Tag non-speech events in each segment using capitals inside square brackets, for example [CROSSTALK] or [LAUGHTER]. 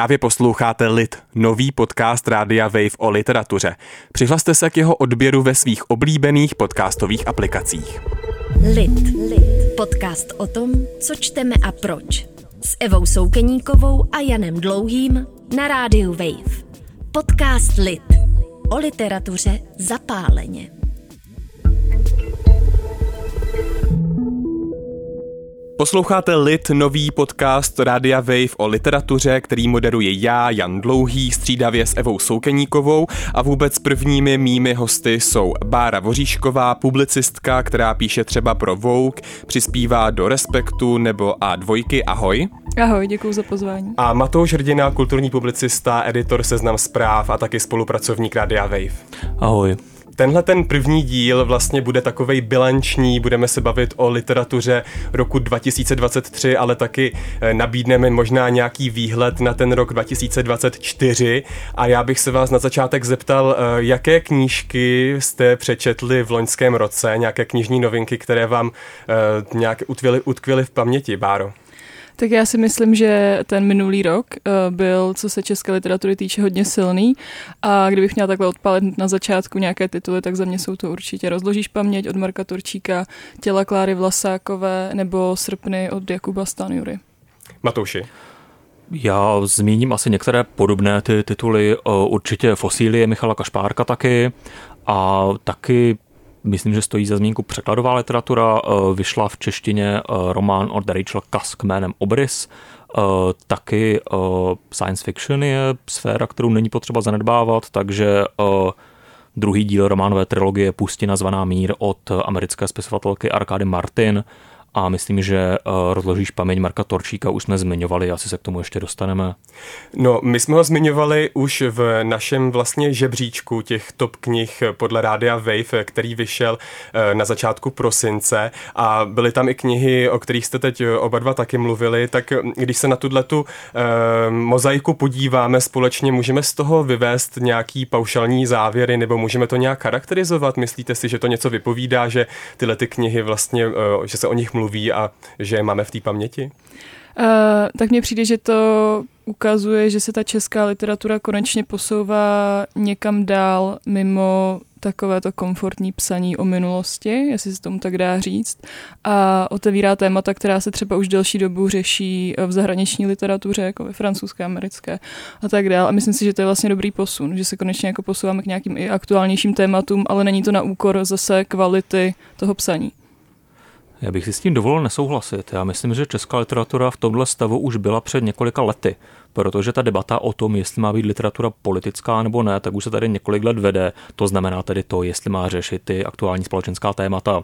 Právě posloucháte Lit, nový podcast Rádia Wave o literatuře. Přihlaste se k jeho odběru ve svých oblíbených podcastových aplikacích. Lit. Lit. Podcast o tom, co čteme a proč. S Evou Soukeníkovou a Janem Dlouhým na rádiu Wave. Podcast Lit. O literatuře zapáleně. Posloucháte Lit, nový podcast Rádia Wave o literatuře, který moderuje já, Jan Dlouhý, střídavě s Evou Soukeníkovou a vůbec prvními mými hosty jsou Bára Voříšková, publicistka, která píše třeba pro Vogue, přispívá do Respektu nebo A2, ahoj. Ahoj, děkuji za pozvání. A Matouš Hrdina, kulturní publicista, editor Seznam zpráv a taky spolupracovník Rádia Wave. Ahoj. Tenhle ten první díl vlastně bude takovej bilanční, budeme se bavit o literatuře roku 2023, ale taky eh, nabídneme možná nějaký výhled na ten rok 2024 a já bych se vás na začátek zeptal, eh, jaké knížky jste přečetli v loňském roce, nějaké knižní novinky, které vám eh, nějak utkvěly, v paměti, Báro? Tak já si myslím, že ten minulý rok uh, byl, co se české literatury týče, hodně silný a kdybych měla takhle odpalit na začátku nějaké tituly, tak za mě jsou to určitě Rozložíš paměť od Marka Turčíka, Těla Kláry Vlasákové nebo Srpny od Jakuba Stanjury. Matouši. Já zmíním asi některé podobné ty tituly, určitě Fosílie Michala Kašpárka taky a taky Myslím, že stojí za zmínku překladová literatura. Eh, vyšla v češtině eh, román od Rachel Kask jménem Obrys. Eh, taky science fiction je sféra, kterou není potřeba zanedbávat, takže druhý díl románové trilogie Pustina zvaná mír od americké spisovatelky Arkády Martin a myslím, že uh, rozložíš paměť Marka Torčíka už jsme zmiňovali, asi se k tomu ještě dostaneme. No, my jsme ho zmiňovali už v našem vlastně žebříčku těch top knih podle Rádia Wave, který vyšel uh, na začátku prosince a byly tam i knihy, o kterých jste teď oba dva taky mluvili, tak když se na tuhle tu mozaiku podíváme společně, můžeme z toho vyvést nějaký paušální závěry nebo můžeme to nějak charakterizovat? Myslíte si, že to něco vypovídá, že tyhle ty knihy vlastně, že se o nich mluví a že je máme v té paměti? Uh, tak mně přijde, že to ukazuje, že se ta česká literatura konečně posouvá někam dál mimo takovéto komfortní psaní o minulosti, jestli se tomu tak dá říct, a otevírá témata, která se třeba už delší dobu řeší v zahraniční literatuře, jako ve francouzské, americké a tak dále. A myslím si, že to je vlastně dobrý posun, že se konečně jako posouváme k nějakým i aktuálnějším tématům, ale není to na úkor zase kvality toho psaní. Já bych si s tím dovolil nesouhlasit. Já myslím, že česká literatura v tomhle stavu už byla před několika lety, protože ta debata o tom, jestli má být literatura politická nebo ne, tak už se tady několik let vede. To znamená tedy to, jestli má řešit ty aktuální společenská témata.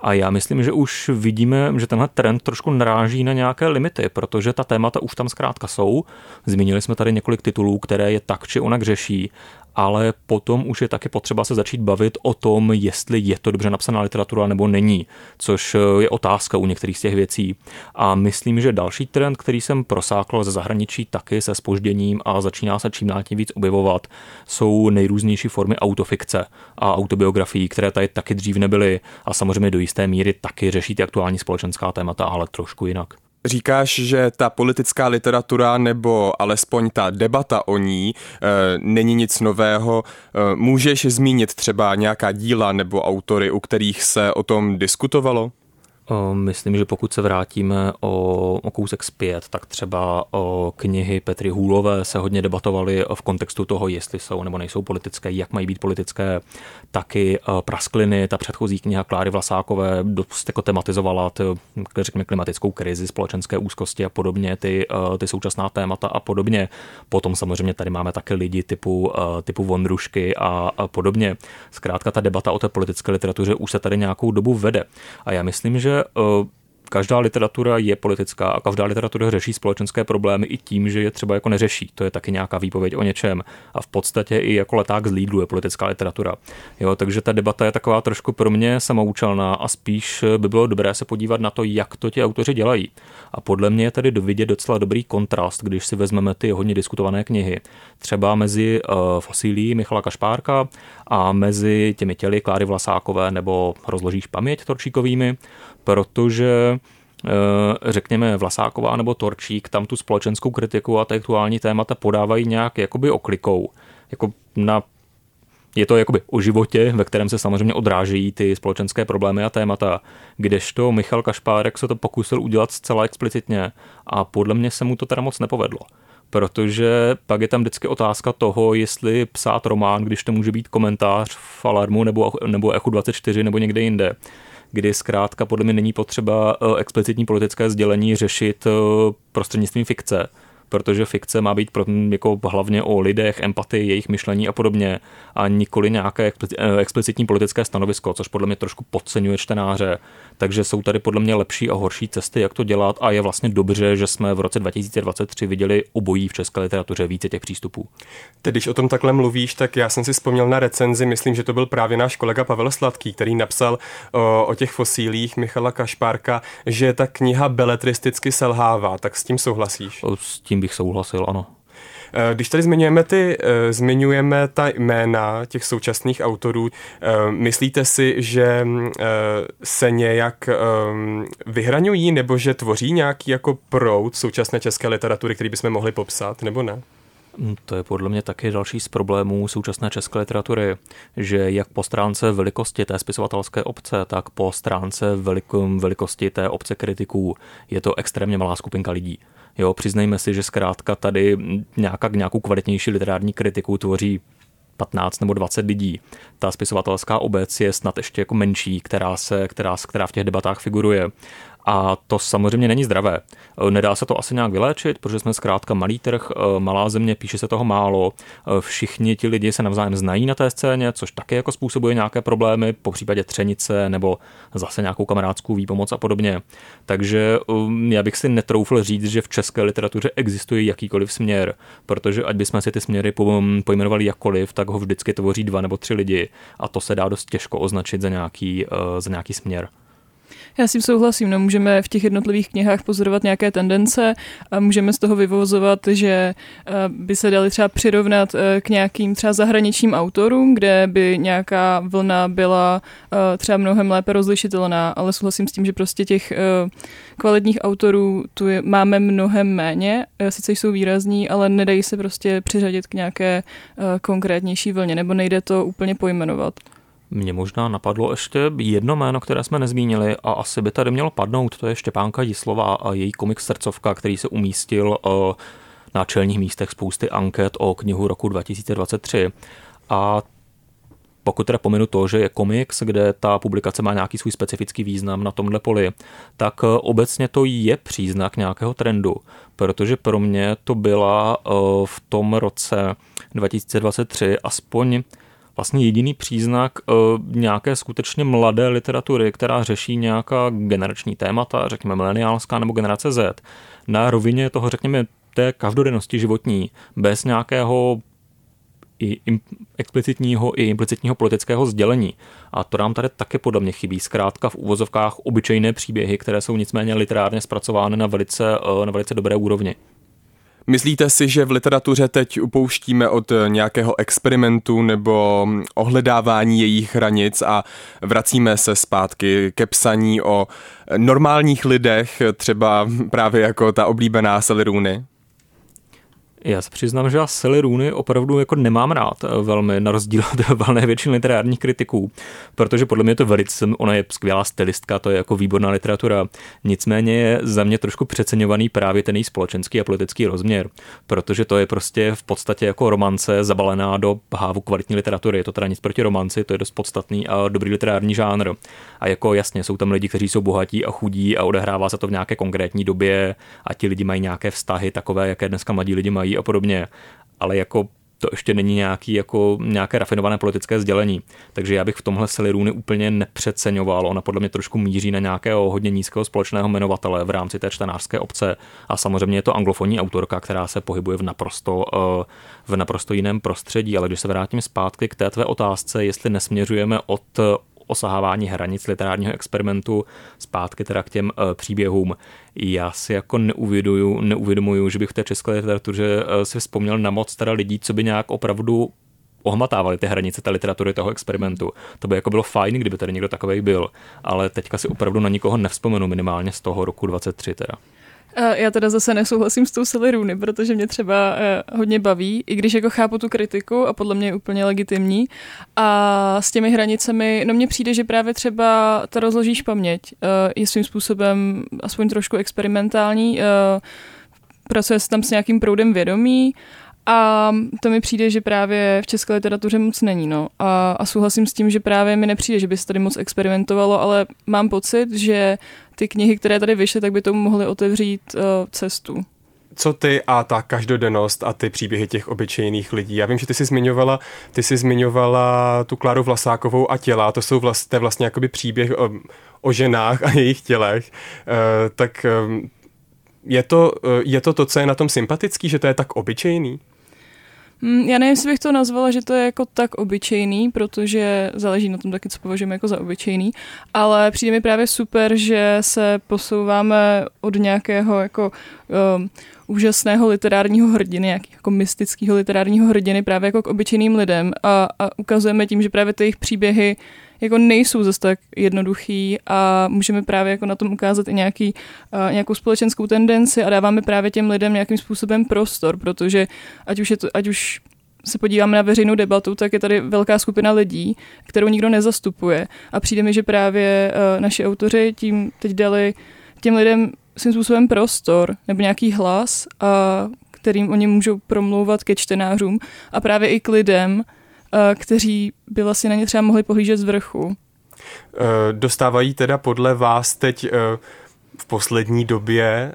A já myslím, že už vidíme, že tenhle trend trošku naráží na nějaké limity, protože ta témata už tam zkrátka jsou. Zmínili jsme tady několik titulů, které je tak či onak řeší ale potom už je taky potřeba se začít bavit o tom, jestli je to dobře napsaná literatura nebo není, což eh, je otázka u některých z těch věcí. A myslím, že další trend, který jsem prosákl ze zahraničí taky se spožděním a začíná se čím dál tím víc objevovat, jsou nejrůznější formy autofikce a autobiografií, které tady taky dřív nebyly a samozřejmě do jisté míry taky řeší ty aktuální společenská témata, ale trošku jinak. Říkáš, že ta politická literatura nebo alespoň ta debata o ní e, není nic nového. E, můžeš zmínit třeba nějaká díla nebo autory, u kterých se o tom diskutovalo? Myslím, že pokud se vrátíme o, o kousek zpět, tak třeba o knihy Petry Hůlové se hodně debatovaly v kontextu toho, jestli jsou nebo nejsou politické, jak mají být politické. Taky Praskliny, ta předchozí kniha Kláry Vlasákové dost jako tematizovala ty, řekněme, klimatickou krizi, společenské úzkosti a podobně, ty, ty současná témata a podobně. Potom samozřejmě tady máme taky lidi typu, typu Vondrušky a, a podobně. Zkrátka ta debata o té politické literatuře už se tady nějakou dobu vede. A já myslím, že uh, každá literatura je politická a každá literatura řeší společenské problémy i tím, že je třeba jako neřeší. To je taky nějaká výpověď o něčem. A v podstatě i jako leták z Lidlu je politická literatura. Jo, takže ta debata je taková trošku pro mě samoučelná a spíš by bylo dobré se podívat na to, jak to ti autoři dělají. A podle mě je tady dovidět docela dobrý kontrast, když si vezmeme ty hodně diskutované knihy. Třeba mezi uh, fosílí Michala Kašpárka a mezi těmi těly Kláry Vlasákové nebo Rozložíš paměť Torčíkovými, protože řekněme Vlasáková nebo Torčík tam tu společenskou kritiku a aktuální témata podávají nějak jakoby oklikou. Jako na je to jakoby o životě, ve kterém se samozřejmě odrážejí ty společenské problémy a témata, kdežto Michal Kašpárek se to pokusil udělat zcela explicitně a podle mě se mu to teda moc nepovedlo. Protože pak je tam vždycky otázka toho, jestli psát román, když to může být komentář v Alarmu nebo, nebo Echu 24 nebo někde jinde kdy zkrátka podle mě není potřeba eh, explicitní politické sdělení řešit eh, prostřednictvím fikce, protože fikce má být pro, jako hlavně o lidech, empatii, jejich myšlení a podobně a nikoli nějaké eh, explicitní politické stanovisko, což podle mě trošku podceňuje čtenáře. Takže jsou tady podle mě lepší a horší cesty, jak to dělat a je vlastně dobře, že jsme v roce 2023 viděli obojí v české literatuře více těch přístupů. Teď, když o tom takhle mluvíš, tak já jsem si vzpomněl na recenzi, myslím, že to byl právě náš kolega Pavel Sladký, který napsal o, o těch fosílích Michala Kašpárka, že ta kniha beletristicky selhává. Tak s tím souhlasíš? S tím bych souhlasil, ano. Eh, když tady zmiňujeme ty, eh, zmiňujeme ta jména těch současných autorů, eh, myslíte si, že se nějak vyhraňují nebo že tvoří nějaký jako proud současné české literatury, který bychom mohli popsat, nebo ne? Hm, to je podle mě taky další z problémů současné české literatury, že jak po stránce velikosti té spisovatelské obce, tak po stránce velikom, velikosti té obce kritiků je to extrémně malá skupinka lidí. Jo, přiznejme si, že zkrátka tady nějaká, nějakou kvalitnější literární kritiku tvoří 15 nebo 20 lidí. Ta spisovatelská obec je snad ještě jako menší, která, se, která, která v těch debatách figuruje. A to samozřejmě není zdravé. Nedá se to asi nějak vyléčit, protože jsme zkrátka malý trh, eh, malá země, píše se toho málo. Eh, všichni ti lidi se navzájem znají na té scéně, což také jako způsobuje nějaké problémy, po případě třenice nebo zase nějakou kamarádskou výpomoc a podobně. Takže já bych si netroufl říct, že v české literatuře existuje jakýkoliv směr, protože ať bychom si ty směry pojmenovali jakkoliv, tak ho vždycky tvoří dva nebo tři lidi a to se dá dost těžko označit za nějaký, za nějaký směr. Já s tím souhlasím, no, můžeme v těch jednotlivých knihách pozorovat nějaké tendence a můžeme z toho vyvozovat, že eh, by se dali třeba přirovnat eh, k nějakým třeba zahraničním autorům, kde by nějaká vlna byla eh, třeba mnohem lépe rozlišitelná, ale souhlasím s tím, že prostě těch kvalitních autorů tu je, máme mnohem méně, sice jsou výrazní, ale nedají se prostě přiřadit k nějaké konkrétnější vlně, nebo nejde to úplně pojmenovat. Mně možná napadlo ještě jedno jméno, které jsme nezmínili a asi by tady mělo padnout, to je Štěpánka Jislova a její komik Srdcovka, který se umístil eh, na čelních místech spousty anket o knihu roku 2023. A pokud teda pominu to, že je komiks, kde ta publikace má nějaký svůj specifický význam na tomhle poli, tak eh, obecně to je příznak nějakého trendu, protože pro mě to byla eh, v tom roce 2023 aspoň vlastně jediný příznak uh, nějaké skutečně mladé literatury, která řeší nějaká generační témata, řekněme mileniálská nebo generace Z, na rovině toho, řekněme, té každodennosti životní, bez nějakého i explicitního i implicitního politického sdělení. A to nám tady také podle mě chybí. Zkrátka v úvozovkách obyčejné příběhy, které jsou nicméně literárně zpracovány na velice, eh, na velice dobré úrovni. Myslíte si, že v literatuře teď upouštíme od nějakého experimentu nebo ohledávání jejich hranic a vracíme se zpátky ke psaní o normálních lidech, třeba právě jako ta oblíbená Saliruny? Já se přiznám, že já Sally Rooney opravdu jako nemám rád eh, velmi, na rozdíl od [LAUGHS] valné většiny literárních kritiků, protože podle mě to velice, ona je skvělá stylistka, to je jako výborná literatura, nicméně je za mě trošku přeceňovaný právě ten její společenský a politický rozměr, protože to je prostě v podstatě jako romance zabalená do hávu kvalitní literatury, je to teda nic proti romanci, to je dost podstatný a dobrý literární žánr. A jako jasně, jsou tam lidi, kteří jsou bohatí a chudí a odehrává se to v nějaké konkrétní době a ti lidi mají nějaké vztahy takové, jaké dneska mladí lidi mají a podobně, ale jako to ještě není nějaký, jako, nějaké rafinované politické sdělení. Takže já bych v tomhle Seliruny úplně nepřeceňoval. Ona podle mě trošku míří na nějakého hodně nízkého společného jmenovatele v rámci té čtenářské obce. A samozřejmě je to anglofonní autorka, která se pohybuje v naprosto, eh, v naprosto jiném prostředí. Ale když se vrátím zpátky k té tvé otázce, jestli nesměřujeme od osahávání hranic literárního experimentu zpátky teda k těm uh, příběhům. Já si jako neuvědomuju, neuvědomuju, že bych v té české literatuře uh, si vzpomněl na moc teda lidí, co by nějak opravdu ohmatávali ty hranice té literatury toho experimentu. To by jako bylo fajn, kdyby tady někdo takový byl, ale teďka si opravdu na nikoho nevzpomenu minimálně z toho roku 23 teda. Já teda zase nesouhlasím s tou Sally Rooney, protože mě třeba eh, hodně baví, i když jako chápu tu kritiku a podle mě je úplně legitimní. A s těmi hranicemi, no mně přijde, že právě třeba ta rozložíš paměť eh, je svým způsobem aspoň trošku experimentální, eh, pracuje se tam s nějakým proudem vědomí a to mi přijde, že právě v české literatuře moc není. No. A, a souhlasím s tím, že právě mi nepřijde, že by se tady moc experimentovalo, ale mám pocit, že ty knihy, které tady vyšly, tak by tomu mohly otevřít uh, cestu co ty a ta každodennost a ty příběhy těch obyčejných lidí. Já vím, že ty jsi zmiňovala, ty jsi zmiňovala tu Kláru Vlasákovou a těla, to jsou vlastně, vlastně jakoby příběh o, o ženách a jejich tělech, uh, tak um, je to, uh, je to to, co je na tom sympatický, že to je tak obyčejný? Mm, já nevím, jestli bych to nazvala, že to je jako tak obyčejný, protože záleží na tom taky, co považujeme jako za obyčejný, ale přijde mi právě super, že se posouváme od nějakého jako um, úžasného literárního hrdiny, nějakého jako mystického literárního hrdiny právě jako k obyčejným lidem a, a ukazujeme tím, že právě ty jejich příběhy jako nejsou zase tak jednoduchý a můžeme právě jako na tom ukázat i nějaký, uh, nějakou společenskou tendenci a dáváme právě těm lidem nějakým způsobem prostor, protože ať už, je to, ať už se podíváme na veřejnou debatu, tak je tady velká skupina lidí, kterou nikdo nezastupuje. A přijde mi, že právě uh, naši autoři tím teď dali těm lidem svým způsobem prostor nebo nějaký hlas, a kterým oni můžou promlouvat ke čtenářům a právě i k lidem, kteří by vlastně na ně třeba mohli pohlížet z vrchu. Eh, dostávají teda podle vás teď eh, v poslední době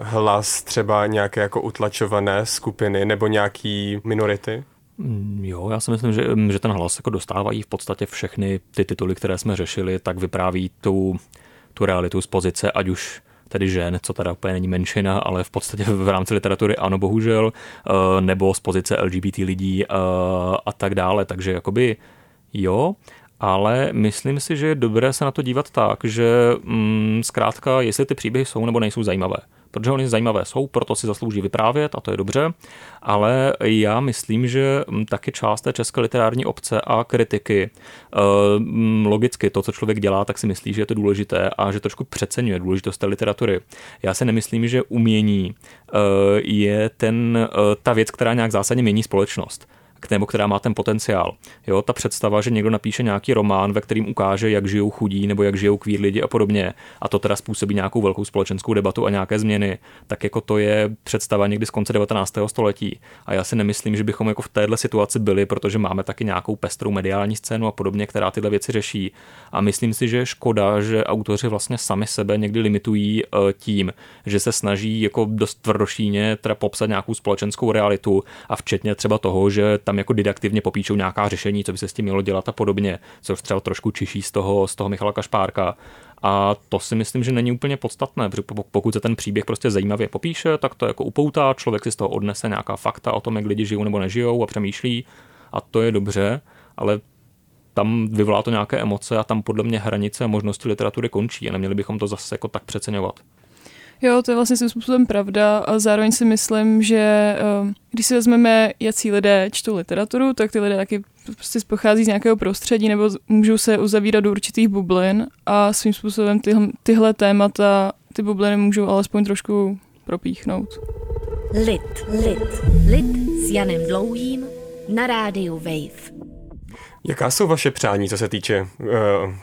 hlas třeba nějaké jako utlačované skupiny nebo nějaký minority? Mm, jo, já si myslím, že, mm, že ten hlas jako dostávají v podstatě všechny ty tituly, které jsme řešili, tak vypráví tu, tu realitu z pozice, ať už tedy žen, co teda úplně není menšina, ale v podstatě v rámci literatury ano, bohužel, eh, nebo z pozice LGBT lidí eh, a tak dále. Takže jakoby jo, ale myslím si, že je dobré se na to dívat tak, že mm, zkrátka, jestli ty příběhy jsou nebo nejsou zajímavé protože oni zajímavé jsou, proto si zaslouží vyprávět a to je dobře, ale já myslím, že mm, taky část té české literární obce a kritiky eh, mm, logicky to, co člověk dělá, tak si myslí, že je to důležité a že trošku přeceňuje důležitost té literatury. Já si nemyslím, že umění eh, je ten, eh, ta věc, která nějak zásadně mění společnost nebo která má ten potenciál. Jo, ta představa, že někdo napíše nějaký román, ve kterým ukáže, jak žijou chudí nebo jak žijou kvír lidi a podobně, a to teda způsobí nějakou velkou společenskou debatu a nějaké změny, tak jako to je představa někdy z konce 19. století. A já si nemyslím, že bychom jako v téhle situaci byli, protože máme taky nějakou pestrou mediální scénu a podobně, která tyhle věci řeší. A myslím si, že je škoda, že autoři vlastně sami sebe někdy limitují eh, tím, že se snaží jako dost tvrdošíně teda popsat nějakou společenskou realitu a včetně třeba toho, že tam jako didaktivně popíšou nějaká řešení, co by se s tím mělo dělat a podobně, což třeba trošku čiší z toho, z toho Michala Kašpárka. A to si myslím, že není úplně podstatné, protože pokud se ten příběh prostě zajímavě popíše, tak to jako upoutá, člověk si z toho odnese nějaká fakta o tom, jak lidi žijou nebo nežijou a přemýšlí a to je dobře, ale tam vyvolá to nějaké emoce a tam podle mě hranice a možnosti literatury končí a neměli bychom to zase jako tak přeceňovat. Jo, to je vlastně svým způsobem pravda a zároveň si myslím, že um, když si vezmeme, jaký lidé čtou literaturu, tak ty lidé taky prostě pochází z nějakého prostředí nebo můžou se uzavírat do určitých bublin a svým způsobem tyhle, tyhle témata, ty bubliny můžou alespoň trošku propíchnout. Lit, lit, lit s Janem Dlouhým na rádiu Wave. Jaká jsou vaše přání, co se týče, uh,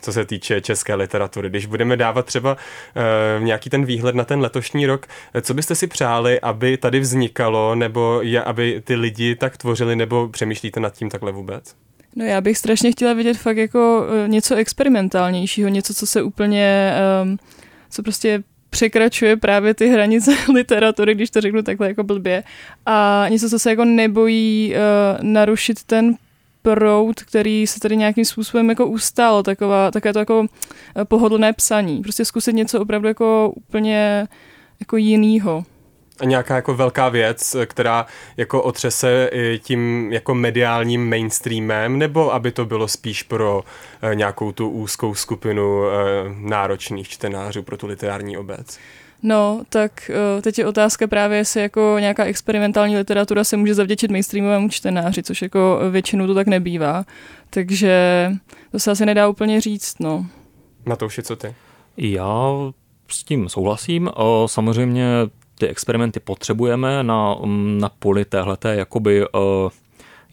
co se týče české literatury? Když budeme dávat třeba uh, nějaký ten výhled na ten letošní rok, co byste si přáli, aby tady vznikalo, nebo aby ty lidi tak tvořili, nebo přemýšlíte nad tím takhle vůbec? No já bych strašně chtěla vidět fakt jako něco experimentálnějšího, něco, co se úplně, um, co prostě překračuje právě ty hranice [LAUGHS] literatury, když to řeknu takhle jako blbě. A něco, co se jako nebojí uh, narušit ten proud, který se tady nějakým způsobem jako ustál, taková, také to jako eh, pohodlné psaní. Prostě zkusit něco opravdu jako úplně jako jinýho. A nějaká jako velká věc, která jako otřese tím jako mediálním mainstreamem, nebo aby to bylo spíš pro eh, nějakou tu úzkou skupinu eh, náročných čtenářů, pro tu literární obec? No, tak uh, teď je otázka právě, jestli jako nějaká experimentální literatura se může zavděčit mainstreamovému čtenáři, což jako většinou to tak nebývá. Takže to se asi nedá úplně říct, no. Na to už je co ty? Já s tím souhlasím. Samozřejmě ty experimenty potřebujeme na, na poli téhleté jakoby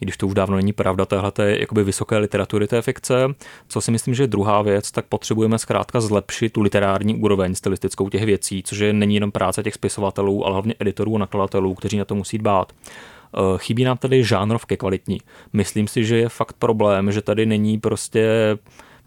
i když to už dávno není pravda, téhle jakoby vysoké literatury té fikce. Co si myslím, že je druhá věc, tak potřebujeme zkrátka zlepšit tu literární úroveň stylistickou těch věcí, což je není jenom práce těch spisovatelů, ale hlavně editorů a nakladatelů, kteří na to musí dbát. Eh, chybí nám tady žánrovky kvalitní. Myslím si, že je fakt problém, že tady není prostě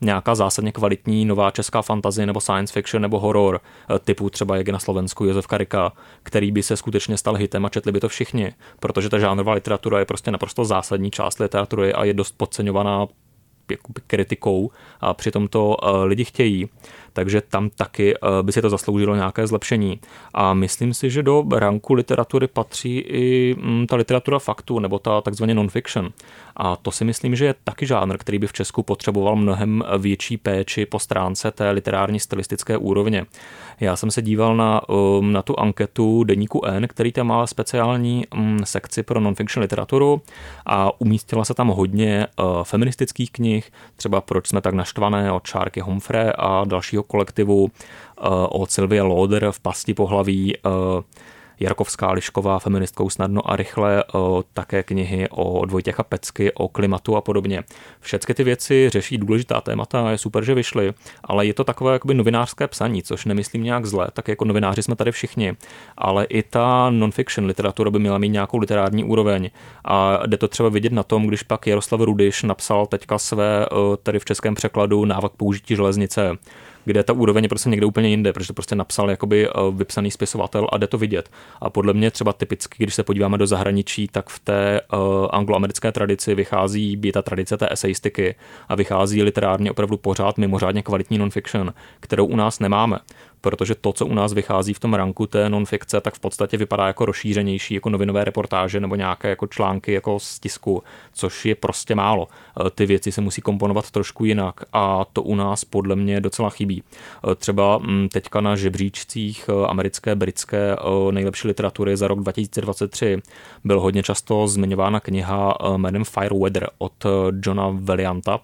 nějaká zásadně kvalitní nová česká fantazie nebo science fiction nebo horor eh, typu třeba jak je na Slovensku Josef Karika, který by se skutečně stal hitem a četli by to všichni, protože ta žánrová literatura je prostě naprosto zásadní část literatury a je dost podceňovaná kritikou a přitom to eh, lidi chtějí takže tam taky eh, by si to zasloužilo nějaké zlepšení. A myslím si, že do ranku literatury patří i mm, ta literatura faktu nebo ta takzvaně non-fiction. A to si myslím, že je taky žánr, který by v Česku potřeboval mnohem větší péči po stránce té literární stylistické úrovně. Já jsem se díval na, um, na tu anketu deníku N, který tam má speciální um, sekci pro non-fiction literaturu a umístila se tam hodně uh, feministických knih, třeba Proč jsme tak naštvané od Čárky Humphrey a dalšího kolektivu uh, od Sylvie Lauder v pasti pohlaví uh, Jarkovská Lišková, feministkou snadno a rychle, také knihy o Vojtěcha Pecky, o klimatu a podobně. Všechny ty věci řeší důležitá témata a je super, že vyšly, ale je to takové jakoby novinářské psaní, což nemyslím nějak zle, tak jako novináři jsme tady všichni, ale i ta non-fiction literatura by měla mít nějakou literární úroveň. A jde to třeba vidět na tom, když pak Jaroslav Rudiš napsal teďka své tady v českém překladu návak použití železnice kde ta úroveň je prostě někde úplně jinde, protože to prostě napsal jakoby eh, vypsaný spisovatel a jde to vidět. A podle mě třeba typicky, když se podíváme do zahraničí, tak v té uh, angloamerické tradici vychází, je ta tradice té eseistiky a vychází literárně opravdu pořád mimořádně kvalitní non-fiction, kterou u nás nemáme protože to, co u nás vychází v tom ranku té non-fikce, tak v podstatě vypadá jako rozšířenější, jako novinové reportáže nebo nějaké jako články jako z tisku, což je prostě málo. E, ty věci se musí komponovat trošku jinak a to u nás podle mě docela chybí. E, třeba mm, teďka na žebříčcích e, americké, britské nejlepší literatury za rok 2023 byl hodně často zmiňována kniha jménem Fire Weather od Johna Valianta,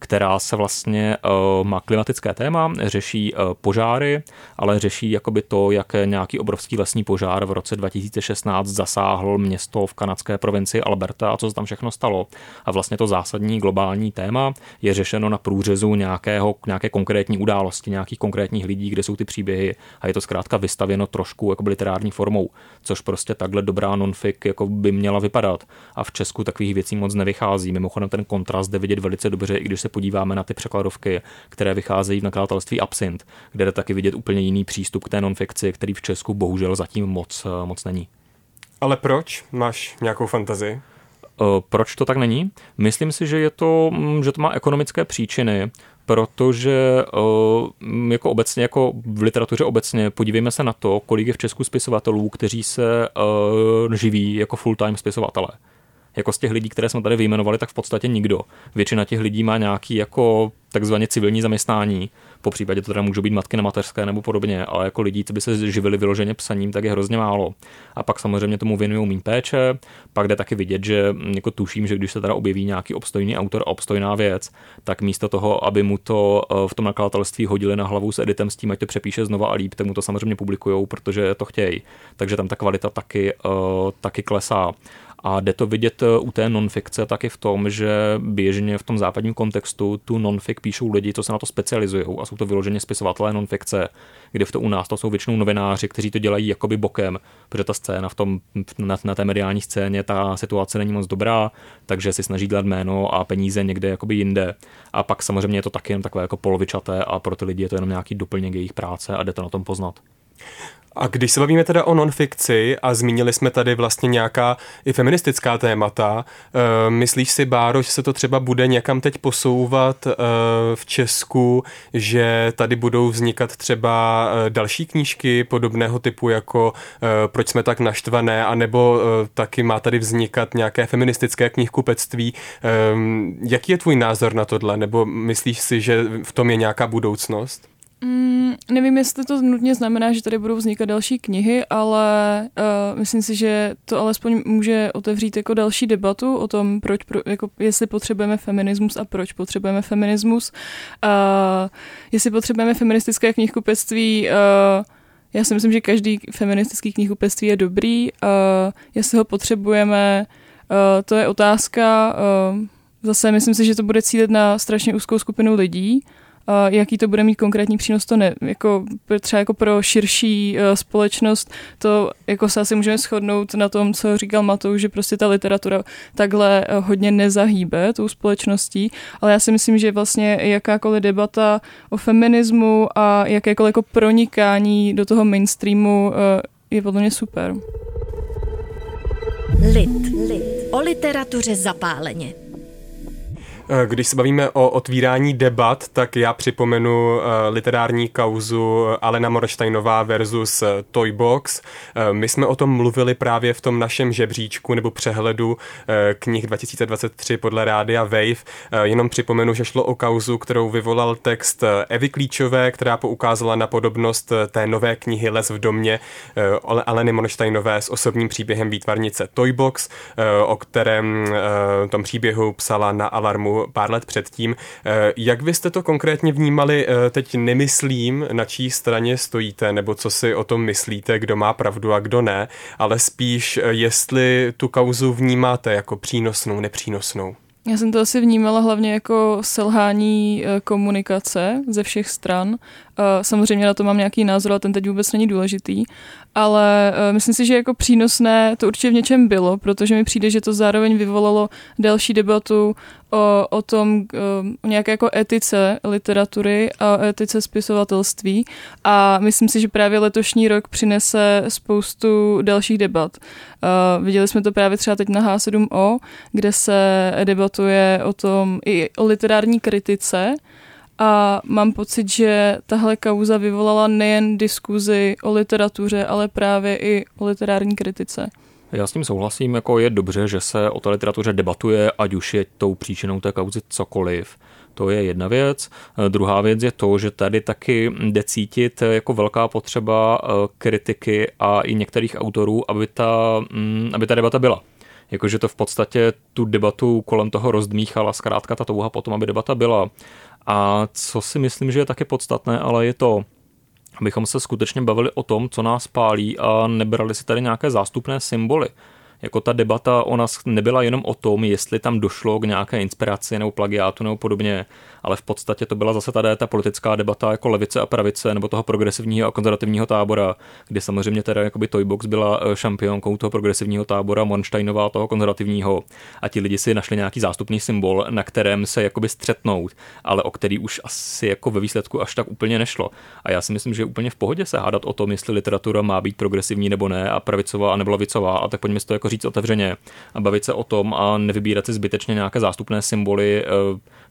která se vlastně uh, má klimatické téma, řeší uh, požáry, ale řeší jakoby to, jak nějaký obrovský lesní požár v roce 2016 zasáhl město v kanadské provincii Alberta a co se tam všechno stalo. A vlastně to zásadní globální téma je řešeno na průřezu nějakého, nějaké konkrétní události, nějakých konkrétních lidí, kde jsou ty příběhy a je to zkrátka vystavěno trošku jako literární formou, což prostě takhle dobrá nonfik jako by měla vypadat. A v Česku takových věcí moc nevychází. Mimochodem ten kontrast jde vidět velice dobře, i když se podíváme na ty překladovky, které vycházejí v nakladatelství Absint, kde jde taky vidět úplně jiný přístup k té nonfikci, který v Česku bohužel zatím moc, eh, moc není. Ale proč? Máš nějakou fantazii? Eh, proč to tak není? Myslím si, že je to, mm, že to má ekonomické příčiny, protože eh, jako obecně, jako v literatuře obecně, podívejme se na to, kolik je v Česku spisovatelů, kteří se živí jako full-time spisovatelé jako z těch lidí, které jsme tady vyjmenovali, tak v podstatě nikdo. Většina těch lidí má nějaký jako takzvaně civilní zaměstnání, po případě to teda můžou být matky na mateřské nebo podobně, ale jako lidí, co by se živili vyloženě psaním, tak je hrozně málo. A pak samozřejmě tomu věnují mým péče, pak jde taky vidět, že jako tuším, že když se teda objeví nějaký obstojný autor a obstojná věc, tak místo toho, aby mu to eh, v tom nakladatelství hodili na hlavu s editem s tím, ať to přepíše znova a líp, tak mu to samozřejmě publikují, protože to chtějí. Takže tam ta kvalita taky, uh, taky klesá. A jde to vidět eh, u té nonfikce taky v tom, že běžně v tom západním kontextu tu nonfik píšou lidi, co se na to specializují a jsou to vyloženě spisovatelé nonfikce, kde v to u nás to jsou většinou novináři, kteří to dělají jakoby bokem, protože ta scéna v tom, na, na té mediální scéně, ta situace není moc dobrá, takže si snaží dělat jméno a peníze někde jakoby jinde. A pak samozřejmě je to taky jen takové jako polovičaté a pro ty lidi je to jenom nějaký doplněk jejich práce a jde to na tom poznat. A když se bavíme teda o nonfikci a zmínili jsme tady vlastně nějaká i feministická témata, uh, myslíš si, Báro, že se to třeba bude někam teď posouvat uh, v Česku, že tady budou vznikat třeba uh, další knížky podobného typu jako Proč jsme tak naštvané, anebo taky má tady vznikat nějaké feministické knihkupectví. Jaký je tvůj názor na tohle, nebo myslíš si, že v tom je nějaká budoucnost? Mm, nevím, jestli to nutně znamená, že tady budou vznikat další knihy, ale uh, myslím si, že to alespoň může otevřít jako další debatu o tom, proč, pro, jako jestli potřebujeme feminismus a proč potřebujeme feminismus. Uh, jestli potřebujeme feministické knihkupectví, uh, já si myslím, že každý feministický knihkupectví je dobrý. Uh, jestli ho potřebujeme, uh, to je otázka. Uh, zase myslím si, že to bude cílit na strašně úzkou skupinu lidí jaký to bude mít konkrétní přínos, to ne, jako třeba jako pro širší uh, společnost, to jako se asi můžeme shodnout na tom, co říkal Matouš, že prostě ta literatura takhle uh, hodně nezahýbe tou společností, ale já si myslím, že vlastně jakákoliv debata o feminismu a jakékoliv jako pronikání do toho mainstreamu uh, je podle mě super. Lit. Lit. O literatuře zapáleně. Eh, když se bavíme o otvírání debat, tak já připomenu eh, literární kauzu Alena Moršteinová versus eh, Toybox. My jsme o tom mluvili právě v tom našem žebříčku nebo přehledu knih 2023 podle rádia Wave. Jenom připomenu, že šlo o kauzu, kterou vyvolal text Evy Klíčové, která poukázala na podobnost té nové knihy Les v domě Aleny Moršteinové s osobním příběhem výtvarnice Toybox, o kterém tom příběhu psala na Alarmu pár let předtím. Eh, jak byste to konkrétně vnímali? Eh, teď nemyslím, na čí straně stojíte, nebo co si o tom myslíte, kdo má pravdu a kdo ne, ale spíš, eh, jestli tu kauzu vnímáte jako přínosnou, nepřínosnou. Já jsem to asi vnímala hlavně jako selhání komunikace ze všech stran. Samozřejmě na to mám nějaký názor, ale ten teď vůbec není důležitý. Ale myslím si, že jako přínosné to určitě v něčem bylo, protože mi přijde, že to zároveň vyvolalo další debatu o, o tom, o nějaké jako etice literatury a etice spisovatelství a myslím si, že právě letošní rok přinese spoustu dalších debat. Uh, viděli jsme to právě třeba teď na H7O, kde se debatuje o tom i o literární kritice, a mám pocit, že tahle kauza vyvolala nejen diskuzi o literatuře, ale právě i o literární kritice. Já s tím souhlasím, jako je dobře, že se o té literatuře debatuje, ať už je tou příčinou té kauzy cokoliv. To je jedna věc. Druhá věc je to, že tady taky jde cítit jako velká potřeba eh, kritiky a i některých autorů, aby ta, mm, aby ta debata byla. Jakože to v podstatě tu debatu kolem toho rozdmíchala, zkrátka ta touha potom, aby debata byla. A co si myslím, že je taky podstatné, ale je to, abychom se skutečně bavili o tom, co nás pálí a nebrali si tady nějaké zástupné symboly jako ta debata o nás nebyla jenom o tom, jestli tam došlo k nějaké inspiraci nebo plagiátu nebo podobně, ale v podstatě to byla zase tady ta politická debata jako levice a pravice nebo toho progresivního a konzervativního tábora, kdy samozřejmě teda jakoby Toybox byla eh, šampionkou toho progresivního tábora, Monsteinová toho konzervativního a ti lidi si našli nějaký zástupný symbol, na kterém se jakoby střetnout, ale o který už asi jako ve výsledku až tak úplně nešlo. A já si myslím, že je úplně v pohodě se hádat o tom, jestli literatura má být progresivní nebo ne a pravicová a nebo levicová a tak pojďme si to jako říct otevřeně a bavit se o tom a nevybírat si zbytečně nějaké zástupné symboly, eh,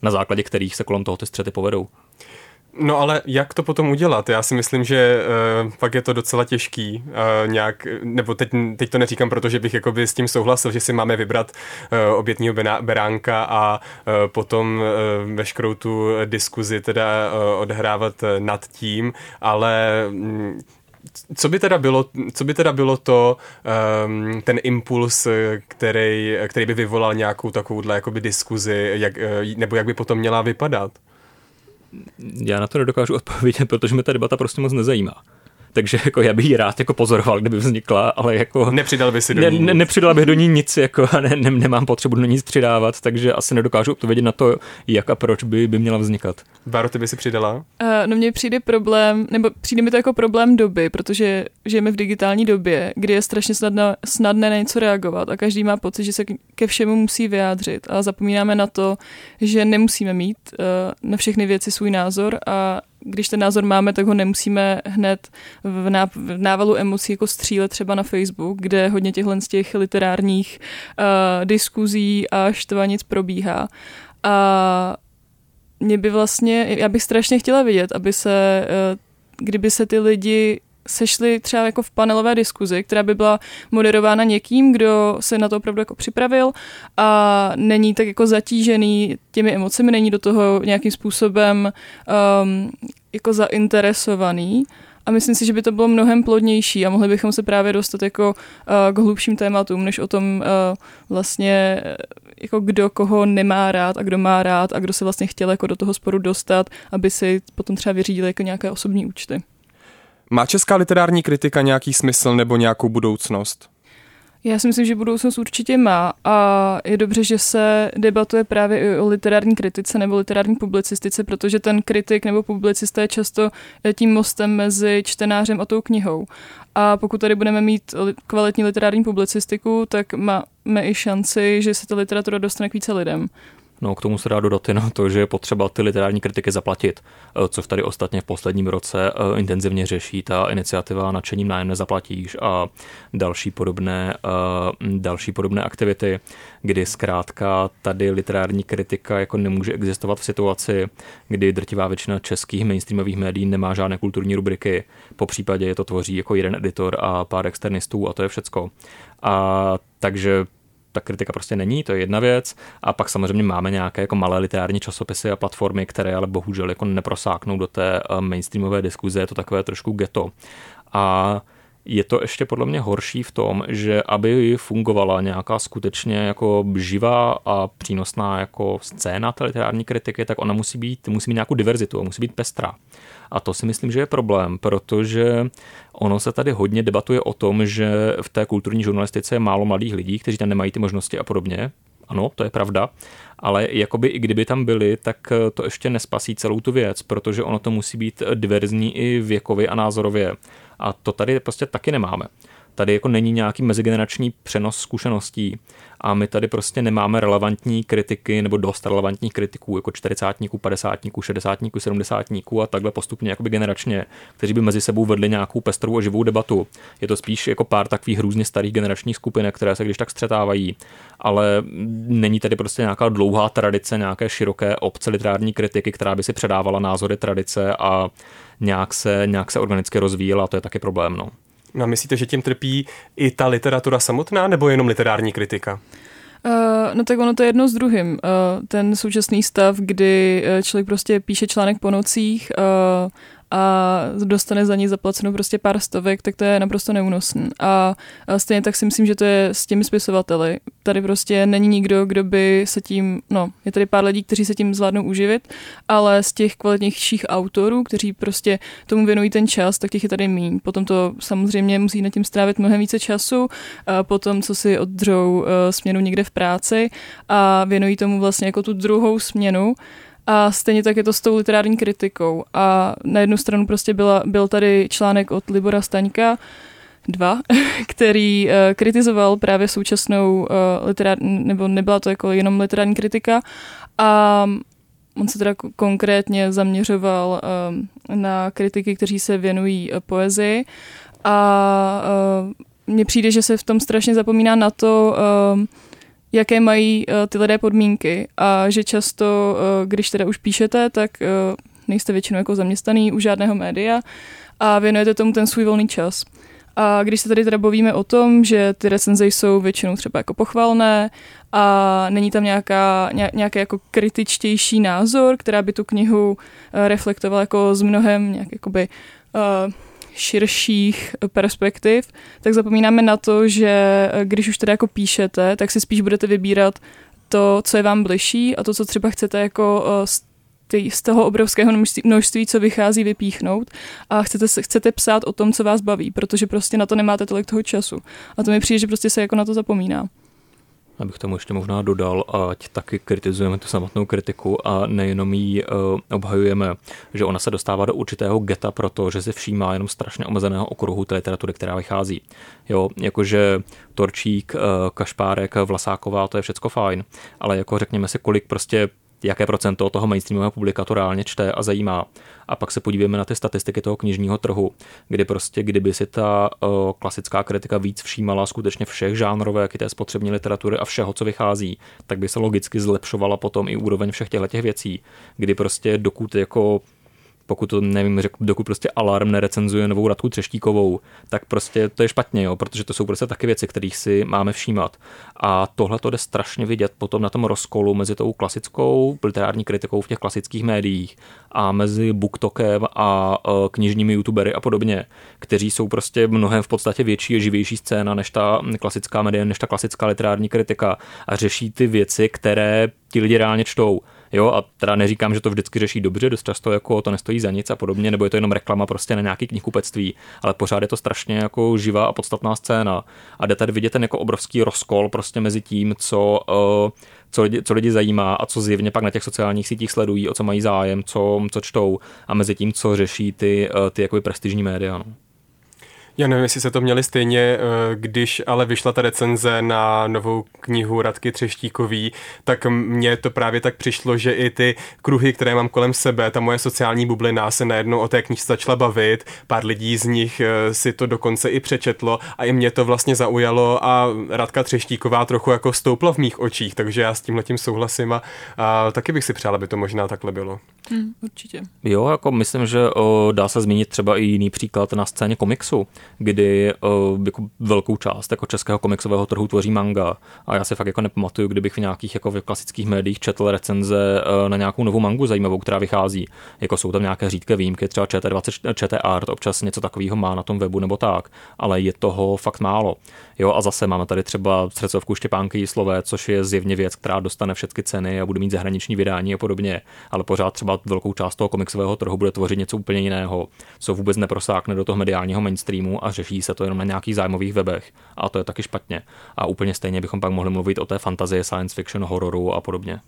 na základě kterých se kolem toho ty střety povedou. No ale jak to potom udělat? Já si myslím, že uh, pak je to docela těžký uh, nějak, nebo teď, teď to neříkám, protože bych jakoby s tím souhlasil, že si máme vybrat uh, obětního beránka a uh, potom uh, veškerou tu diskuzi teda uh, odhrávat nad tím, ale um, co by teda bylo, co by teda bylo to, um, ten impuls, který, který by vyvolal nějakou takovouhle jakoby diskuzi, jak, nebo jak by potom měla vypadat? Já na to nedokážu odpovědět, protože mě ta debata prostě moc nezajímá takže jako já bych ji rád jako pozoroval, kdyby vznikla, ale jako... Nepřidal by si do ní ne, ne, Nepřidal bych do ní nic, jako a ne, ne, nemám potřebu do ní nic přidávat, takže asi nedokážu odpovědět na to, jak a proč by, by měla vznikat. Báro, ty by si přidala? Uh, no mně přijde problém, nebo přijde mi to jako problém doby, protože žijeme v digitální době, kdy je strašně snadno, snadné na něco reagovat a každý má pocit, že se ke všemu musí vyjádřit a zapomínáme na to, že nemusíme mít uh, na všechny věci svůj názor a když ten názor máme, tak ho nemusíme hned v, ná, v návalu emocí jako střílet třeba na Facebook, kde hodně těchhle z těch literárních uh, diskuzí a štvanic probíhá. A mě by vlastně, já bych strašně chtěla vidět, aby se, uh, kdyby se ty lidi sešli třeba jako v panelové diskuzi, která by byla moderována někým, kdo se na to opravdu jako připravil a není tak jako zatížený těmi emocemi, není do toho nějakým způsobem um, jako zainteresovaný. A myslím si, že by to bylo mnohem plodnější a mohli bychom se právě dostat jako uh, k hlubším tématům, než o tom uh, vlastně jako kdo koho nemá rád a kdo má rád a kdo se vlastně chtěl jako do toho sporu dostat, aby si potom třeba vyřídili jako nějaké osobní účty. Má česká literární kritika nějaký smysl nebo nějakou budoucnost? Já si myslím, že budoucnost určitě má a je dobře, že se debatuje právě i o literární kritice nebo literární publicistice, protože ten kritik nebo publicista je často tím mostem mezi čtenářem a tou knihou. A pokud tady budeme mít kvalitní literární publicistiku, tak máme i šanci, že se ta literatura dostane k více lidem. No, k tomu se dá dodat jenom to, že je potřeba ty literární kritiky zaplatit, eh, což tady ostatně v posledním roce eh, intenzivně řeší ta iniciativa Načením nájem nezaplatíš a další podobné, eh, další podobné aktivity, kdy zkrátka tady literární kritika jako nemůže existovat v situaci, kdy drtivá většina českých mainstreamových médií nemá žádné kulturní rubriky, po případě je to tvoří jako jeden editor a pár externistů a to je všecko. A takže ta kritika prostě není, to je jedna věc. A pak samozřejmě máme nějaké jako malé literární časopisy a platformy, které ale bohužel jako neprosáknou do té eh, mainstreamové diskuze, je to takové trošku ghetto. A je to ještě podle mě horší v tom, že aby fungovala nějaká skutečně jako živá a přínosná jako scéna té literární kritiky, tak ona musí být, musí mít nějakou diverzitu a musí být pestrá. A to si myslím, že je problém, protože ono se tady hodně debatuje o tom, že v té kulturní žurnalistice je málo mladých lidí, kteří tam nemají ty možnosti a podobně. Ano, to je pravda, ale jakoby i kdyby tam byli, tak to ještě nespasí celou tu věc, protože ono to musí být diverzní i věkově a názorově. A to tady prostě taky nemáme. Tady jako není nějaký mezigenerační přenos zkušeností a my tady prostě nemáme relevantní kritiky nebo dost relevantních kritiků, jako čtyřicátníků, padesátníků, šedesátníků, sedmdesátníků a takhle postupně jakoby generačně, kteří by mezi sebou vedli nějakou pestrou a živou debatu. Je to spíš jako pár takových různě starých generačních skupin, které se když tak střetávají, ale není tady prostě nějaká dlouhá tradice, nějaké široké obce literární kritiky, která by si předávala názory tradice a nějak se, nějak se organicky rozvíjela, a to je taky problém. No. No myslíte, že tím trpí i ta literatura samotná, nebo jenom literární kritika? Uh, no tak ono to je jedno s druhým. Uh, ten současný stav, kdy člověk prostě píše článek po nocích uh, a dostane za ní zaplaceno prostě pár stovek, tak to je naprosto neúnosný. A, stejně tak si myslím, že to je s těmi spisovateli. Tady prostě není nikdo, kdo by se tím, no, je tady pár lidí, kteří se tím zvládnou uživit, ale z těch kvalitnějších autorů, kteří prostě tomu věnují ten čas, tak těch je tady míň. Potom to samozřejmě musí na tím strávit mnohem více času, a potom, co si oddřou uh, směnu někde v práci a věnují tomu vlastně jako tu druhou směnu, a stejně tak je to s tou literární kritikou. A na jednu stranu prostě byla, byl tady článek od Libora Staňka, dva, [LAUGHS] který uh, kritizoval právě současnou uh, literární, nebo nebyla to jako jenom literární kritika a on se teda konkrétně zaměřoval uh, na kritiky, kteří se věnují uh, poezii a uh, mně přijde, že se v tom strašně zapomíná na to, uh, jaké mají uh, ty lidé podmínky a že často, uh, když teda už píšete, tak uh, nejste většinou jako zaměstnaný u žádného média a věnujete tomu ten svůj volný čas. A když se tady teda bavíme o tom, že ty recenze jsou většinou třeba jako pochvalné a není tam nějaká, nějaký jako kritičtější názor, která by tu knihu reflektovala jako z mnohem nějak jakoby uh, širších perspektiv, tak zapomínáme na to, že eh, když už teda jako píšete, tak si spíš budete vybírat to, co je vám bližší a to, co třeba chcete jako eh, z, z toho obrovského množství, co vychází, vypíchnout a chcete, chcete psát o tom, co vás baví, protože prostě na to nemáte tolik toho času. A to mi přijde, že prostě se jako na to zapomíná. Abych tomu ještě možná dodal, ať taky kritizujeme tu samotnou kritiku a nejenom ji uh, obhajujeme, že ona se dostává do určitého geta, protože si všímá jenom strašně omezeného okruhu té literatury, která vychází. Jo, jakože Torčík, uh, Kašpárek, Vlasáková, to je všecko fajn, ale jako řekněme si, kolik prostě jaké procento toho mainstreamového publika to reálně čte a zajímá. A pak se podívejme na ty statistiky toho knižního trhu, kdy prostě, kdyby si ta uh, klasická kritika víc všímala skutečně všech žánrové, jak té spotřební literatury a všeho, co vychází, tak by se logicky zlepšovala potom i úroveň všech těchto věcí, kdy prostě dokud jako pokud to nevím, řek, dokud prostě Alarm nerecenzuje novou Radku Třeštíkovou, tak prostě to je špatně, jo, protože to jsou prostě taky věci, kterých si máme všímat. A tohle to jde strašně vidět potom na tom rozkolu mezi tou klasickou literární kritikou v těch klasických médiích a mezi booktokem a uh, knižními youtubery a podobně, kteří jsou prostě mnohem v podstatě větší a živější scéna než ta klasická média, než ta klasická literární kritika a řeší ty věci, které ti lidi reálně čtou. Jo, a teda neříkám, že to vždycky řeší dobře, dost často jako to nestojí za nic a podobně, nebo je to jenom reklama prostě na nějaký knihkupectví, ale pořád je to strašně jako živá a podstatná scéna. A jde tady vidět ten jako obrovský rozkol prostě mezi tím, co, uh, co, lidi, co lidi zajímá a co zjevně pak na těch sociálních sítích sledují, o co mají zájem, co, co čtou a mezi tím, co řeší ty, uh, ty jako prestižní média. No. Já nevím, jestli se to měli stejně, eh, když ale vyšla ta recenze na novou knihu Radky Třeštíkový, tak mně to právě tak přišlo, že i ty kruhy, které mám kolem sebe, ta moje sociální bublina se najednou o té knižce začala bavit, pár lidí z nich eh, si to dokonce i přečetlo a i mě to vlastně zaujalo a Radka Třeštíková trochu jako stoupla v mých očích, takže já s tímhle tím souhlasím a, a taky bych si přál, aby to možná takhle bylo. Hmm, určitě. Jo, jako myslím, že o, dá se zmínit třeba i jiný příklad na scéně komiksu, kdy uh, jako velkou část jako českého komiksového trhu tvoří manga. A já si fakt jako nepamatuju, kdybych v nějakých jako v klasických médiích četl recenze uh, na nějakou novou mangu zajímavou, která vychází. Jako jsou tam nějaké řídké výjimky, třeba ČT20, ČT Art občas něco takového má na tom webu nebo tak, ale je toho fakt málo. Jo, a zase máme tady třeba srdcovku Štěpánky Jíslové, což je zjevně věc, která dostane všechny ceny a bude mít zahraniční vydání a podobně, ale pořád třeba velkou část toho komiksového trhu bude tvořit něco úplně jiného, co vůbec neprosákne do toho mediálního mainstreamu a řeší se to jenom na nějakých zájmových webech. A to je taky špatně. A úplně stejně bychom pak mohli mluvit o té fantazie, science fiction, hororu a podobně.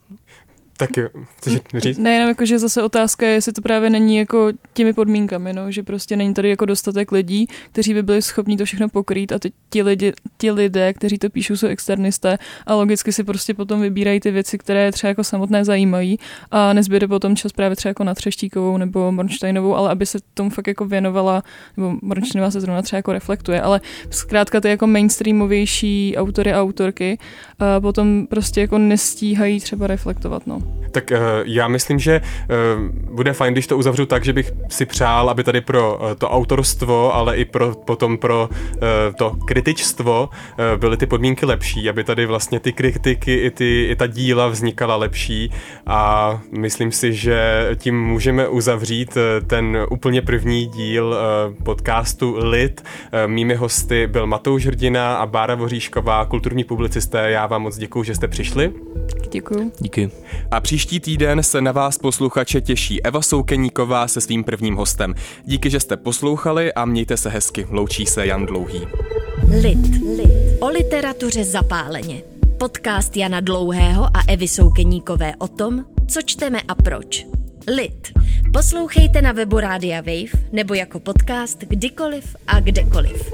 Tak jo, chceš říct? Ne, jenom jako, že zase otázka je, jestli to právě není jako těmi podmínkami, no, že prostě není tady jako dostatek lidí, kteří by byli schopni to všechno pokrýt a ty, ti, lidi, ti lidé, kteří to píšou, jsou externisté a logicky si prostě potom vybírají ty věci, které třeba jako samotné zajímají a nezbyde potom čas právě třeba jako na Třeštíkovou nebo Mornsteinovou, ale aby se tomu fakt jako věnovala, nebo Mornsteinová se zrovna třeba jako reflektuje, ale zkrátka ty jako mainstreamovější autory a autorky a potom prostě jako nestíhají třeba reflektovat, no. Tak uh, já myslím, že uh, bude fajn, když to uzavřu tak, že bych si přál, aby tady pro uh, to autorstvo, ale i pro, potom pro uh, to kritičstvo uh, byly ty podmínky lepší, aby tady vlastně ty kritiky i, ty, i ta díla vznikala lepší a myslím si, že tím můžeme uzavřít uh, ten úplně první díl uh, podcastu Lit. Uh, mými hosty byl Matouš Hrdina a Bára Voříšková, kulturní publicisté. Já vám moc děkuji, že jste přišli. Děkuji. Díky. A příští týden se na vás posluchače těší Eva Soukeníková se svým prvním hostem. Díky, že jste poslouchali a mějte se hezky. Loučí se Jan Dlouhý. Lit. Lit. O literatuře zapáleně. Podcast Jana Dlouhého a Evy Soukeníkové o tom, co čteme a proč. Lit. Poslouchejte na webu Rádia Wave nebo jako podcast kdykoliv a kdekoliv.